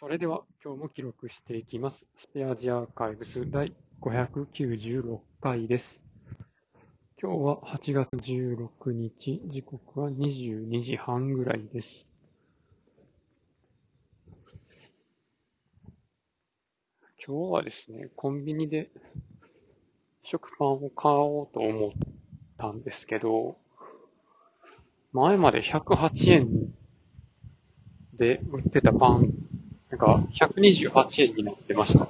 それでは今日も記録していきます。スペアジアーカイブス第596回です。今日は8月16日、時刻は22時半ぐらいです。今日はですね、コンビニで食パンを買おうと思ったんですけど、前まで108円で売ってたパンが128円になってました。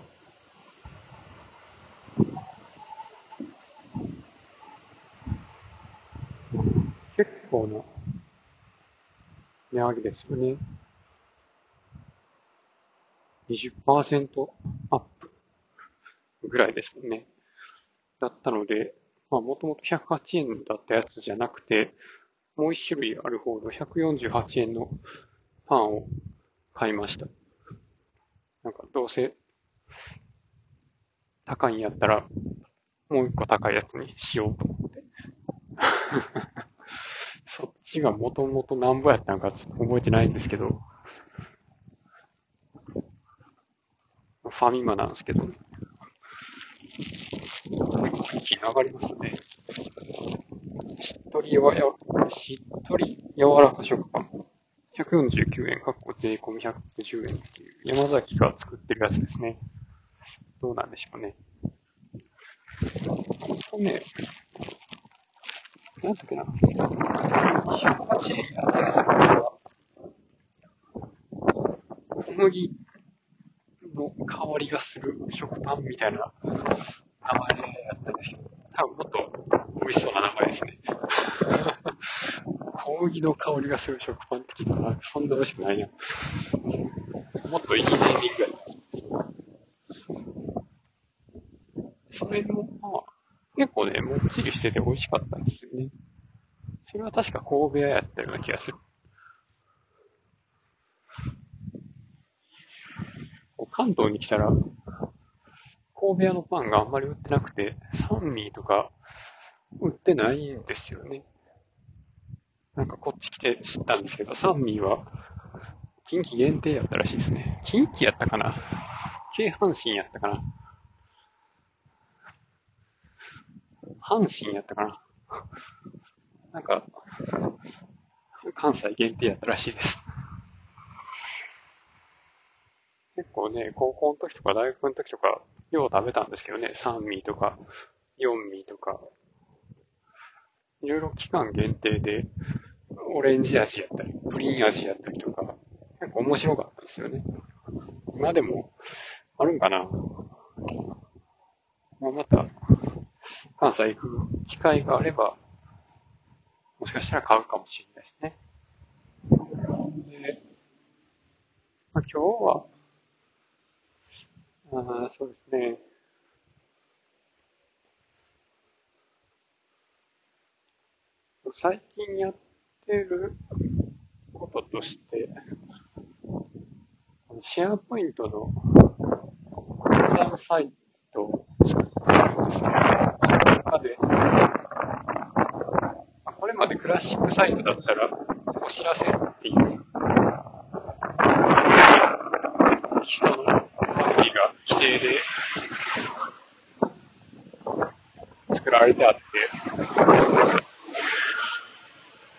結構な値上げですよね。20%アップぐらいですもんね。だったので、まあもともと108円だったやつじゃなくて、もう一種類ある方の148円のパンを買いました。なんかどうせ高いんやったらもう一個高いやつにしようと思って。そっちがもともとなんぼやったんかちょっと覚えてないんですけど、ファミマなんですけど、一気に上がりますね。しっとりやわや、しっとり柔らか食パン。149円、かっこ税込み110円っていう、山崎が作ってるやつですね。どうなんでしょうね。これね、なんだっけな。108円やったやつ、小麦の香りがする食パンみたいな名前やったんですけど、多分もっと美味しそうな名前ですね。小麦の香りがする食パンって聞いたら、そんな美味しくないな。もっといいネーミングや。それも、まあ、結構ね、もっちりしてて美味しかったんですよね。それは確か神戸屋やったような気がする。関東に来たら、神戸屋のパンがあんまり売ってなくて、サンミーとか売ってないんですよね。なんかこっち来て知ったんですけど、サンミーは近畿限定やったらしいですね。近畿やったかな？京阪神やったかな？阪神やったかな？なんか、関西限定やったらしいです。結構ね、高校の時とか大学の時とか、よう食べたんですけどね、3ミーとか、4ミーとか、いろいろ期間限定で、オレンジ味やったり、プリン味やったりとか、結構面白かったですよね。今でも、あるんかなまあ、また、関西行く機会があれば、もしかしたら買うかもしれないですね。で、まあ、今日は、あそうですね。最近やってることとして、シェアポイントの相談サイトを作ってるんですけど、その中で、これまでクラシックサイトだったら、お知らせっていう、人のが規定で作られてあって、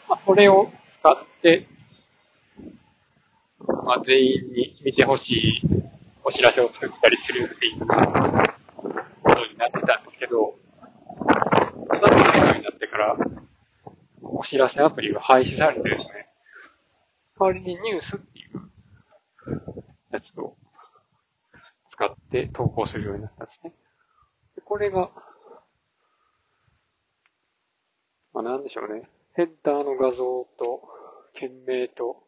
まあ、それを使って、まあ、全員に見てほしいお知らせを作ったりするっていうことになってたんですけど、他のサイトになってから、お知らせアプリが廃止されてですね、代わりにニュースっていうやつを使って投稿するようになったんですね。でこれが、まあ、なんでしょうね。ヘッダーの画像と、件名と、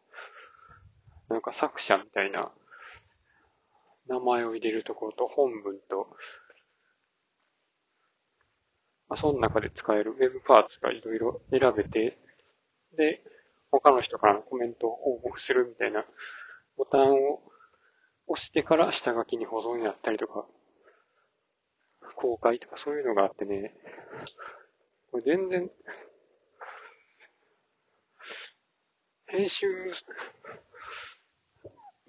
なんか作者みたいな名前を入れるところと本文と、まあ、その中で使える Web パーツがいろいろ選べて、で、他の人からのコメントを応募するみたいなボタンを押してから下書きに保存やったりとか、公開とかそういうのがあってね、これ全然、編集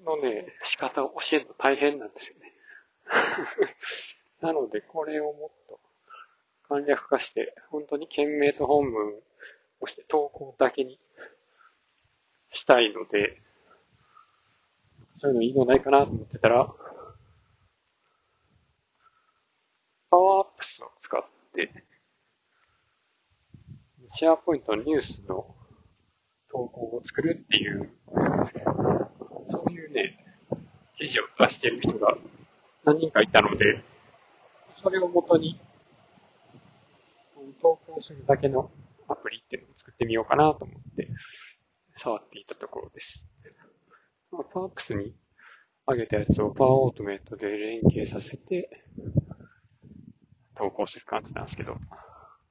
のね、仕方を教えるの大変なんですよね。なので、これをもっと簡略化して、本当に件名と本文をして投稿だけにしたいので、そういうのいいのないかなと思ってたら、パワーアップスを使って、シェアポイントのニュースの投稿を作るっていう、そういうね、記事を出してる人が何人かいたので、それをもとに、投稿するだけのアプリっていうのを作ってみようかなと思って、触っていたところです。まあ、パーアップスに上げたやつをパワーオートメイトで連携させて、投稿する感じなんですけど、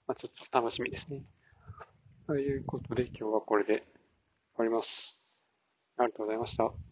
まあ、ちょっと楽しみですね。ということで今日はこれで終わります。ありがとうございました。